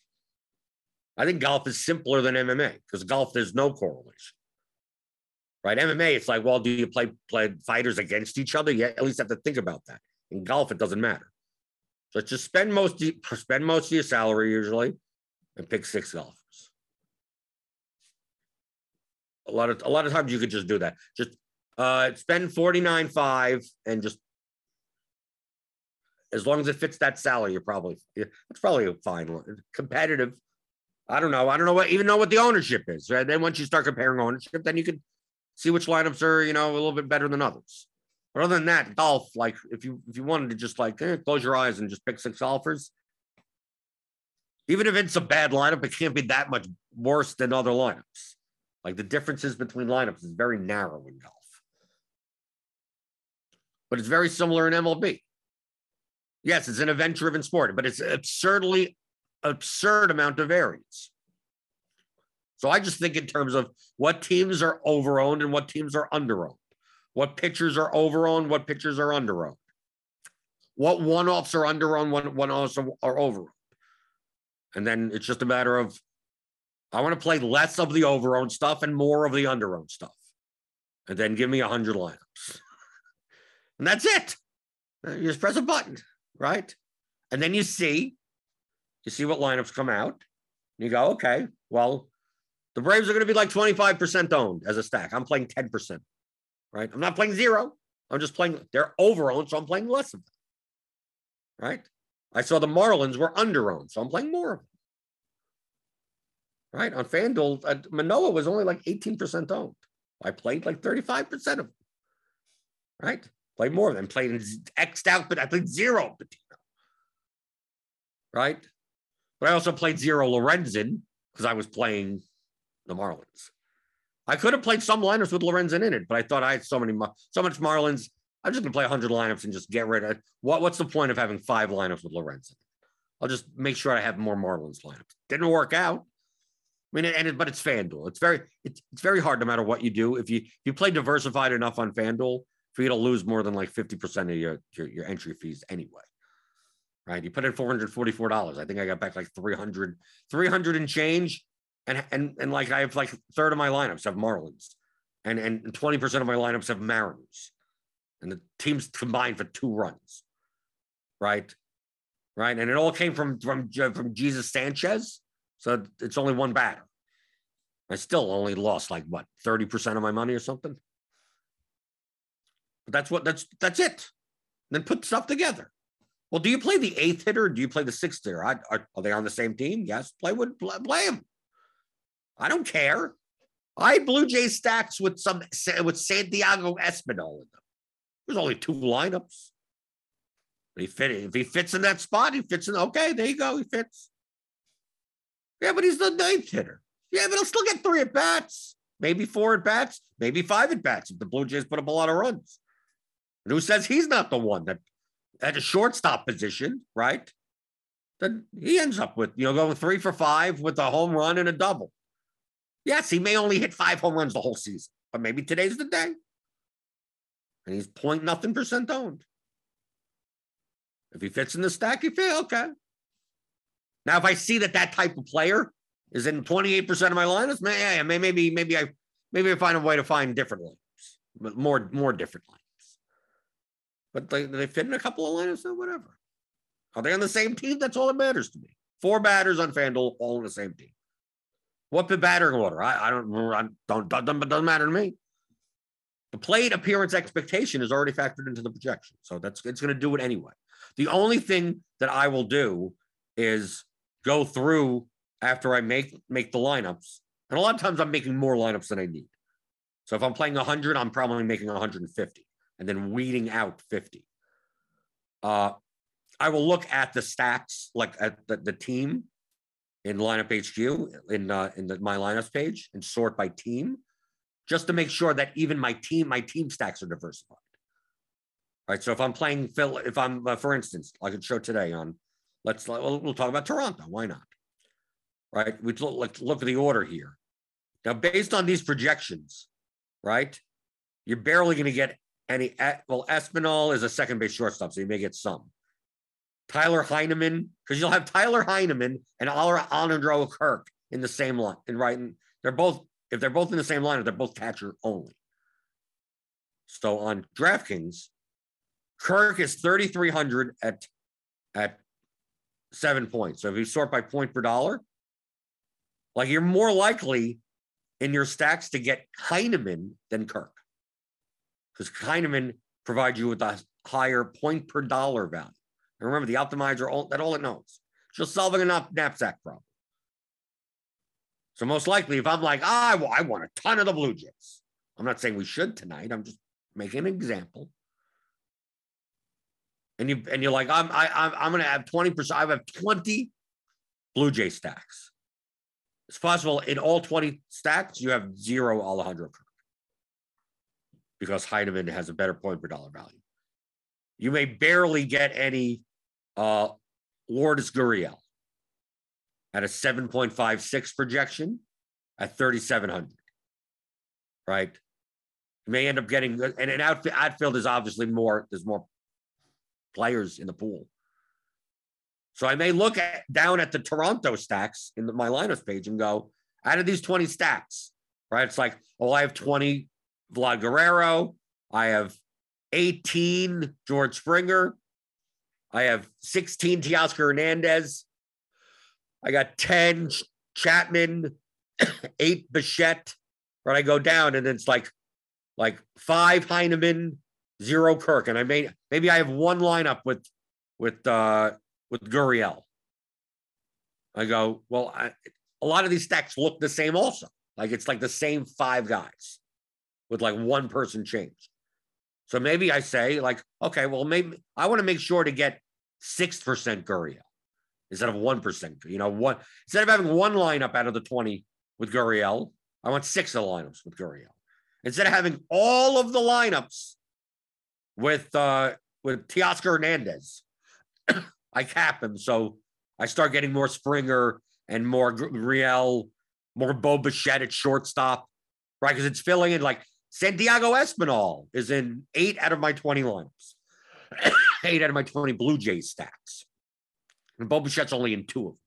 I think golf is simpler than MMA because golf there's no correlation. Right? MMA, it's like, well, do you play play fighters against each other? Yeah, at least have to think about that. In golf, it doesn't matter. So just spend most spend most of your salary usually and pick six golfers. A lot of a lot of times you could just do that. Just uh, spend 49.5 and just as long as it fits that salary, you're probably it's probably a fine. Competitive. I don't know. I don't know what even know what the ownership is. Right? Then once you start comparing ownership, then you can see which lineups are, you know, a little bit better than others. But other than that, golf, like if you if you wanted to just like eh, close your eyes and just pick six golfers, even if it's a bad lineup, it can't be that much worse than other lineups. Like the differences between lineups is very narrow in golf but it's very similar in MLB. Yes, it's an event driven sport, but it's absurdly absurd amount of variance. So I just think in terms of what teams are overowned and what teams are underowned, what pitchers are overowned, what pitchers are underowned, what one offs are underowned, what one offs are overowned. And then it's just a matter of I want to play less of the overowned stuff and more of the underowned stuff. And then give me a hundred lineups. And that's it. You just press a button, right? And then you see, you see what lineups come out. You go, okay, well, the Braves are going to be like 25% owned as a stack. I'm playing 10%, right? I'm not playing zero. I'm just playing, they're over owned, so I'm playing less of them, right? I saw the Marlins were under owned, so I'm playing more of them, right? On FanDuel, uh, Manoah was only like 18% owned. I played like 35% of them, right? Played more than played in X'd out, but I played zero Patino. Right? But I also played zero Lorenzen because I was playing the Marlins. I could have played some lineups with Lorenzen in it, but I thought I had so many, so much Marlins. I'm just gonna play 100 lineups and just get rid of what. What's the point of having five lineups with Lorenzen? I'll just make sure I have more Marlins lineups. Didn't work out. I mean, and it, but it's FanDuel. It's very, it's, it's very hard no matter what you do. If you if you play diversified enough on FanDuel, for you to lose more than like 50% of your, your, your entry fees anyway. Right. You put in $444. I think I got back like 300, 300 and change. And, and, and like I have like third of my lineups have Marlins and and 20% of my lineups have Mariners. And the teams combined for two runs. Right? Right. And it all came from from from Jesus Sanchez. So it's only one batter. I still only lost like what 30% of my money or something. But that's what that's that's it. Then put stuff together. Well, do you play the eighth hitter? do you play the sixth hitter? I, are, are, they on the same team? Yes, play with play, play them. I don't care. I Blue Jay stacks with some with Santiago Espinal in them. There's only two lineups. He fit if he fits in that spot, he fits in. Okay, there you go. He fits. Yeah, but he's the ninth hitter. Yeah, but he'll still get three at bats, maybe four at bats, maybe five at bats if the Blue Jays put up a lot of runs. And who says he's not the one that at a shortstop position, right? Then he ends up with, you know, going three for five with a home run and a double. Yes, he may only hit five home runs the whole season, but maybe today's the day. And he's point nothing percent owned. If he fits in the stack, you feel okay. Now, if I see that that type of player is in 28% of my lineups, maybe maybe maybe I maybe I find a way to find different lineups, more more different lineups. But they, they fit in a couple of lineups, so whatever. Are they on the same team? That's all that matters to me. Four batters on FanDuel, all on the same team. What the battering order? I, I don't I don't doesn't, doesn't matter to me. The plate appearance expectation is already factored into the projection, so that's it's going to do it anyway. The only thing that I will do is go through after I make make the lineups, and a lot of times I'm making more lineups than I need. So if I'm playing 100, I'm probably making 150 and then weeding out 50. Uh, I will look at the stacks, like at the, the team in lineup HQ in uh, in the, my lineups page, and sort by team, just to make sure that even my team, my team stacks are diversified. All right. So if I'm playing Phil, if I'm, uh, for instance, I could show today on, let's we'll, we'll talk about Toronto. Why not? Right. We look, let's look at the order here. Now, based on these projections, right, you're barely going to get and he, well, Espinal is a second base shortstop, so you may get some. Tyler Heineman, because you'll have Tyler Heineman and Alejandro Kirk in the same line. And right, and they're both, if they're both in the same line, they're both catcher only. So on DraftKings, Kirk is 3,300 at, at seven points. So if you sort by point per dollar, like you're more likely in your stacks to get Heineman than Kirk because Heineman provides you with a higher point per dollar value. And remember, the optimizer, all, that all it knows. Just solving a knapsack problem. So most likely, if I'm like, ah, well, I want a ton of the Blue Jays. I'm not saying we should tonight. I'm just making an example. And you and you're like, I'm I, I'm I'm gonna have 20%. I have 20 Blue Jay stacks. It's possible in all 20 stacks, you have zero Alejandro because Heineman has a better point per dollar value. You may barely get any uh, Lourdes Gurriel at a 7.56 projection at 3,700, right? You may end up getting, and an outfield, outfield is obviously more, there's more players in the pool. So I may look at down at the Toronto stacks in the, my lineups page and go, out of these 20 stacks, right? It's like, oh, I have 20 Vlad Guerrero. I have 18 George Springer. I have 16 Teoscar Hernandez. I got 10 Chapman, [coughs] eight Bichette. Right, I go down and it's like like five Heineman, zero Kirk, and I may maybe I have one lineup with with uh with Gurriel. I go well. I, a lot of these stacks look the same also. Like it's like the same five guys with like one person changed. So maybe I say, like, okay, well, maybe I want to make sure to get 6% Gurriel instead of 1%. You know, what instead of having one lineup out of the 20 with Gurriel, I want six of the lineups with Gurriel. Instead of having all of the lineups with uh with Teoscar Hernandez, [coughs] I cap him. So I start getting more Springer and more Gurriel, more Bo Bichette at shortstop, right? Because it's filling in like Santiago Espinal is in eight out of my 20 lineups, [coughs] eight out of my 20 Blue Jays stacks. And Bo Bichette's only in two of them.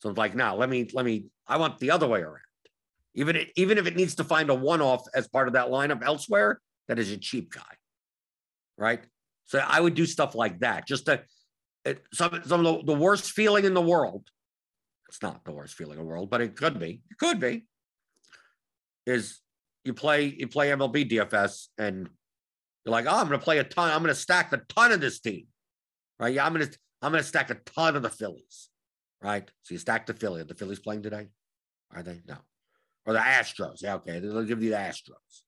So it's like, now let me, let me, I want the other way around. Even it, even if it needs to find a one-off as part of that lineup elsewhere, that is a cheap guy, right? So I would do stuff like that. Just to it, some some of the, the worst feeling in the world. It's not the worst feeling in the world, but it could be. It could be. Is you play you play MLB DFS and you're like, oh, I'm going to play a ton. I'm going to stack a ton of this team, right? Yeah, I'm going to I'm going to stack a ton of the Phillies, right? So you stack the Phillies. Are the Phillies playing today? Are they? No. Or the Astros? Yeah, okay. They'll give you the Astros.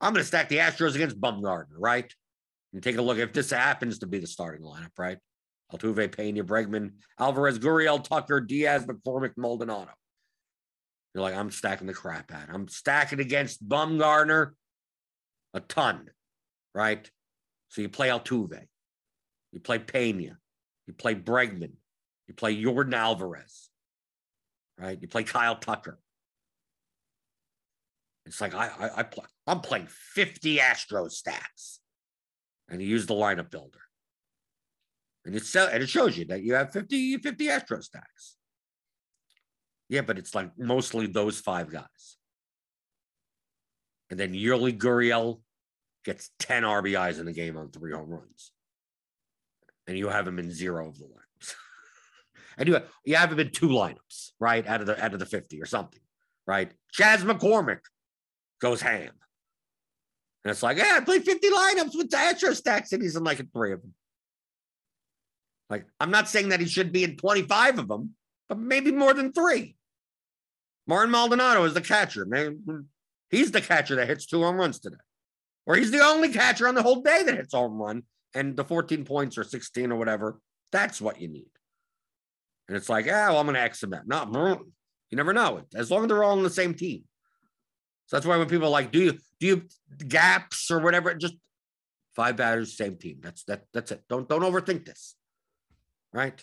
I'm going to stack the Astros against Bumgarner, right? And take a look if this happens to be the starting lineup, right? Altuve, Pena, Bregman, Alvarez, Gurriel, Tucker, Diaz, McCormick, Maldonado. You're like, I'm stacking the crap out. I'm stacking against Bumgarner a ton, right? So you play Altuve, you play Pena, you play Bregman, you play Yordan Alvarez, right? You play Kyle Tucker. It's like I I, I play, I'm playing 50 Astro stacks. And you use the lineup builder. And it, and it shows you that you have 50, 50 Astro stacks. Yeah, but it's like mostly those five guys. And then Yuli Gurriel gets 10 RBIs in the game on three home runs. And you have him in zero of the lineups. [laughs] and you have, you have him in two lineups, right? Out of the out of the 50 or something, right? Chas McCormick goes ham. And it's like, yeah, I played 50 lineups with the Astro stacks, and he's in like three of them. Like, I'm not saying that he should be in 25 of them, but maybe more than three. Martin Maldonado is the catcher. Man, he's the catcher that hits two home runs today. Or he's the only catcher on the whole day that hits home run. And the 14 points or 16 or whatever, that's what you need. And it's like, yeah, well, I'm going to X them out. Not, you never know. As long as they're all on the same team. So that's why when people are like, do you do you gaps or whatever, just five batters, same team. That's that that's it. Don't don't overthink this. Right.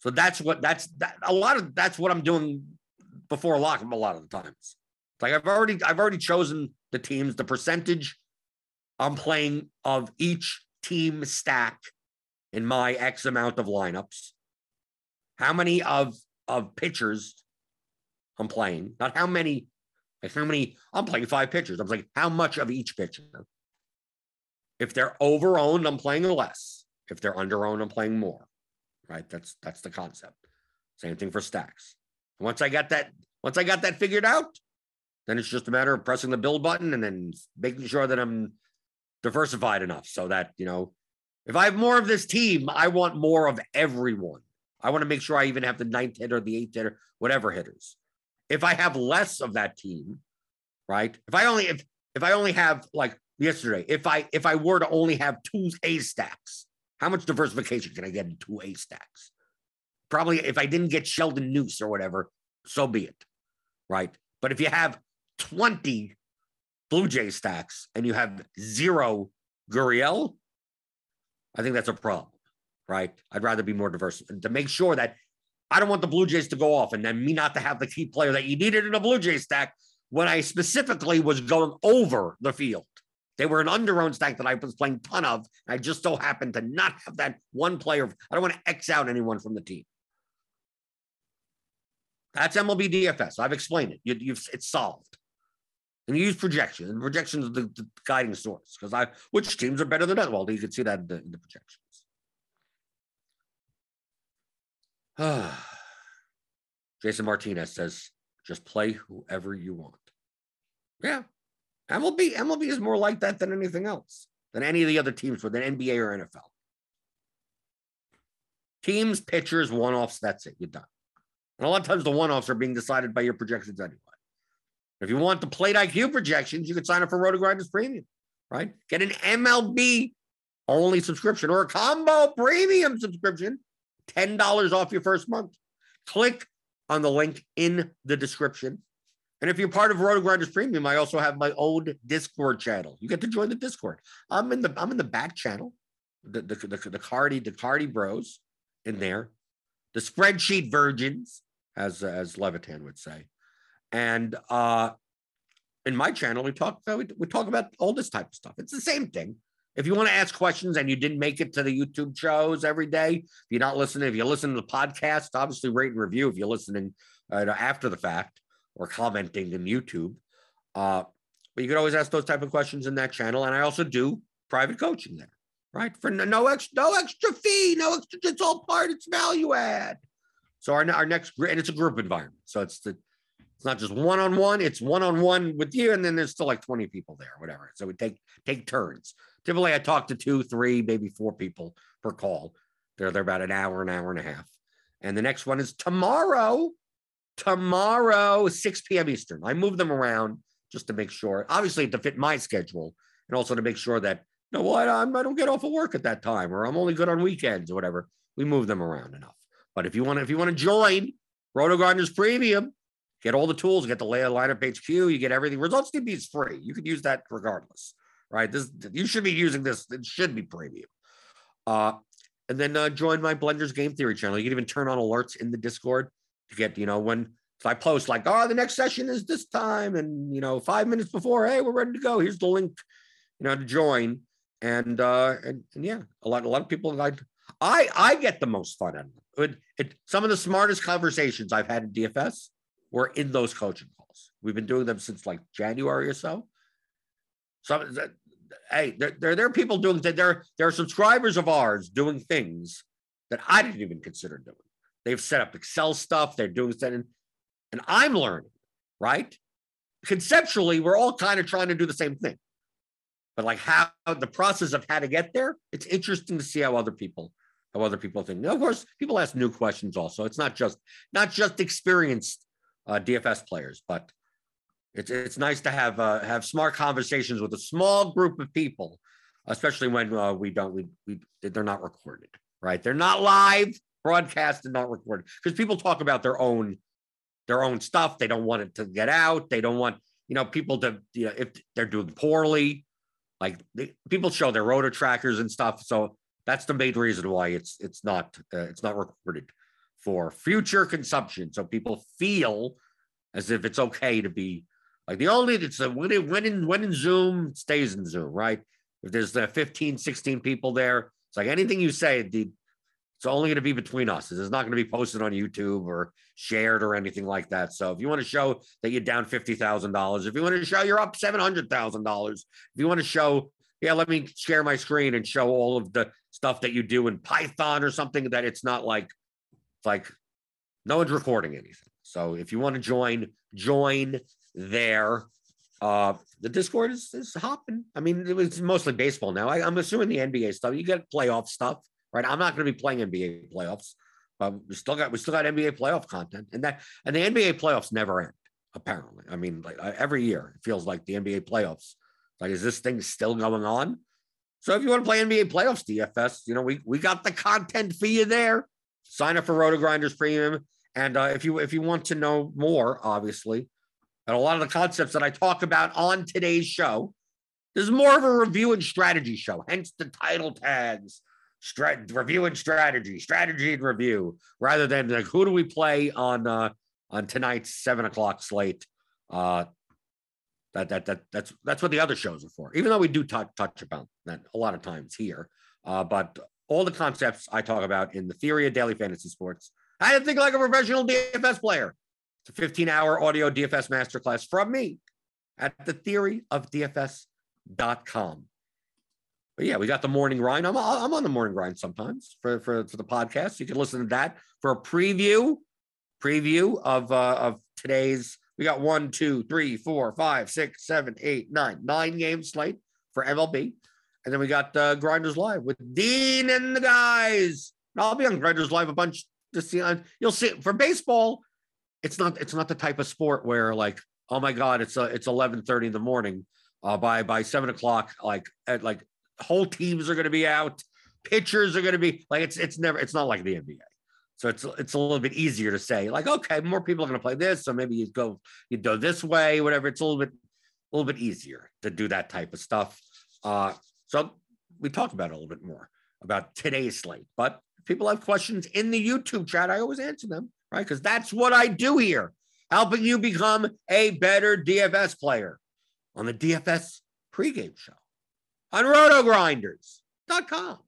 So that's what that's that a lot of that's what I'm doing before lock a lot of the times. It's like I've already I've already chosen the teams, the percentage I'm playing of each team stack in my X amount of lineups. How many of of pitchers I'm playing, not how many, like how many, I'm playing five pitchers. I'm like, how much of each pitcher? If they're over owned, I'm playing less. If they're under owned, I'm playing more. Right? That's that's the concept. Same thing for stacks. Once I got that, once I got that figured out, then it's just a matter of pressing the build button and then making sure that I'm diversified enough so that, you know, if I have more of this team, I want more of everyone. I want to make sure I even have the ninth hitter, the eighth hitter, whatever hitters. If I have less of that team, right? If I only if if I only have like yesterday, if I if I were to only have two A stacks, how much diversification can I get in two A stacks? Probably if I didn't get Sheldon Neuse or whatever, so be it. Right. But if you have 20 Blue Jay stacks and you have zero Gurriel, I think that's a problem. Right. I'd rather be more diverse to make sure that I don't want the Blue Jays to go off and then me not to have the key player that you needed in a Blue Jay stack when I specifically was going over the field. They were an under-owned stack that I was playing ton of. and I just so happened to not have that one player. I don't want to X out anyone from the team. That's MLB DFS. I've explained it. You, have it's solved. And you use projections. And projections are the, the guiding source because I which teams are better than others. Well, you can see that in the, in the projections. [sighs] Jason Martinez says, just play whoever you want. Yeah. MLB, MLB is more like that than anything else, than any of the other teams the NBA or NFL. Teams, pitchers, one-offs, that's it. You're done. And a lot of times the one-offs are being decided by your projections anyway. If you want the plate IQ projections, you can sign up for Roto RotoGrinders Premium, right? Get an MLB only subscription or a combo premium subscription, $10 off your first month. Click on the link in the description. And if you're part of Roto RotoGrinders Premium, I also have my own Discord channel. You get to join the Discord. I'm in the I'm in the back channel, the the the, the Cardi the Cardi Bros in there, the spreadsheet virgins, as as Levitan would say, and uh, in my channel we talk we, talk about all this type of stuff. It's the same thing. If you want to ask questions and you didn't make it to the YouTube shows every day, if you're not listening, if you listen to the podcast, obviously rate and review if you're listening uh, after the fact or commenting in YouTube. Uh, but you can always ask those type of questions in that channel. And I also do private coaching there, right? For no extra, no extra fee, no extra, it's all part, it's value add. So our, our next, and it's a group environment. So it's the, it's not just one on one, it's one on one with you, and then there's still like 20 people there, whatever. So we take take turns. Typically, I talk to two, three, maybe four people per call. They're they're about an hour, an hour and a half. And the next one is tomorrow. Tomorrow, 6 p.m. Eastern. I move them around just to make sure, obviously, to fit my schedule, and also to make sure that you know what I don't get off of work at that time, or I'm only good on weekends or whatever. We move them around enough. But if you want to, if you want to join RotoGrinders Premium, get all the tools, get the layer lineup HQ, you get everything. Results DB is free. You can use that regardless, right? This you should be using this. It should be premium. Uh, and then uh, join my Blenders Game Theory channel. You can even turn on alerts in the Discord to get, you know, when if I post like, oh, the next session is this time, and you know, five minutes before, hey, we're ready to go. Here's the link, you know, to join. And uh, and, and yeah, a lot a lot of people like I I get the most fun out of it. It. Some of the smartest conversations I've had in DFS were in those coaching calls. We've been doing them since like January or so. Some hey, there, there, there are people doing that. There, there are subscribers of ours doing things that I didn't even consider doing. They've set up Excel stuff. They're doing that, and I'm learning, right? Conceptually, we're all kind of trying to do the same thing, but like how the process of how to get there, it's interesting to see how other people how other people think. Now, of course, people ask new questions also. It's not just not just experienced uh, DFS players, but it's it's nice to have uh, have smart conversations with a small group of people, especially when uh, we don't we, we they're not recorded, right? They're not live broadcast and not recorded because people talk about their own their own stuff. They don't want it to get out. They don't want you know people to you know if they're doing poorly, like they, people show their rotor trackers and stuff. So that's the main reason why it's it's not uh, it's not recorded for future consumption. So people feel as if it's okay to be like the only it's a when it when in when in Zoom stays in Zoom, right? If there's the 15, 16 people there, it's like anything you say, the it's only going to be between us. It's not going to be posted on YouTube or shared or anything like that. So if you want to show that you're down fifty thousand dollars, if you want to show you're up seven hundred thousand dollars, if you want to show, yeah, let me share my screen and show all of the stuff that you do in Python or something that it's not like like no one's recording anything. So if you want to join, join there. Uh, the Discord is, is hopping. I mean, it was mostly baseball now. I, am assuming the NBA stuff. You get playoff stuff, right? I'm not going to be playing NBA playoffs, but we still got we still got NBA playoff content, and that and the NBA playoffs never end. Apparently, I mean, like uh, every year it feels like the NBA playoffs. Like, is this thing still going on? So if you want to play NBA playoffs DFS, you know we we got the content for you there. Sign up for RotoGrinders Premium, and uh, if you if you want to know more, obviously, and a lot of the concepts that I talk about on today's show. This is more of a review and strategy show, hence the title tags. Strat- review and strategy, strategy and review, rather than like who do we play on uh, on tonight's seven o'clock slate. Uh, that that that that's that's what the other shows are for. Even though we do touch touch about that a lot of times here, uh, but all the concepts I talk about in the theory of daily fantasy sports. I didn't think like a professional DFS player. It's a 15 hour audio DFS masterclass from me at the theory of DFS.com. But yeah, we got the morning grind. I'm, I'm on the morning grind sometimes for, for, for the podcast. You can listen to that for a preview, preview of, uh, of today's. We got one, two, three, four, five, six, seven, eight, nine, nine game slate for MLB. And then we got uh, Grinders Live with Dean and the guys. I'll be on Grinders Live a bunch to see. Uh, you'll see for baseball it's not it's not the type of sport where like oh my god it's a, uh, it's 11:30 in the morning uh, by by seven o'clock like at, like whole teams are going to be out pitchers are going to be like it's it's never it's not like the NBA so it's it's a little bit easier to say like okay more people are going to play this so maybe you go you go this way whatever it's a little bit a little bit easier to do that type of stuff uh so we talk about it a little bit more about today's slate but people have questions in the YouTube chat I always answer them right? Because that's what I do here, helping you become a better DFS player on the DFS pregame show on rotogrinders.com.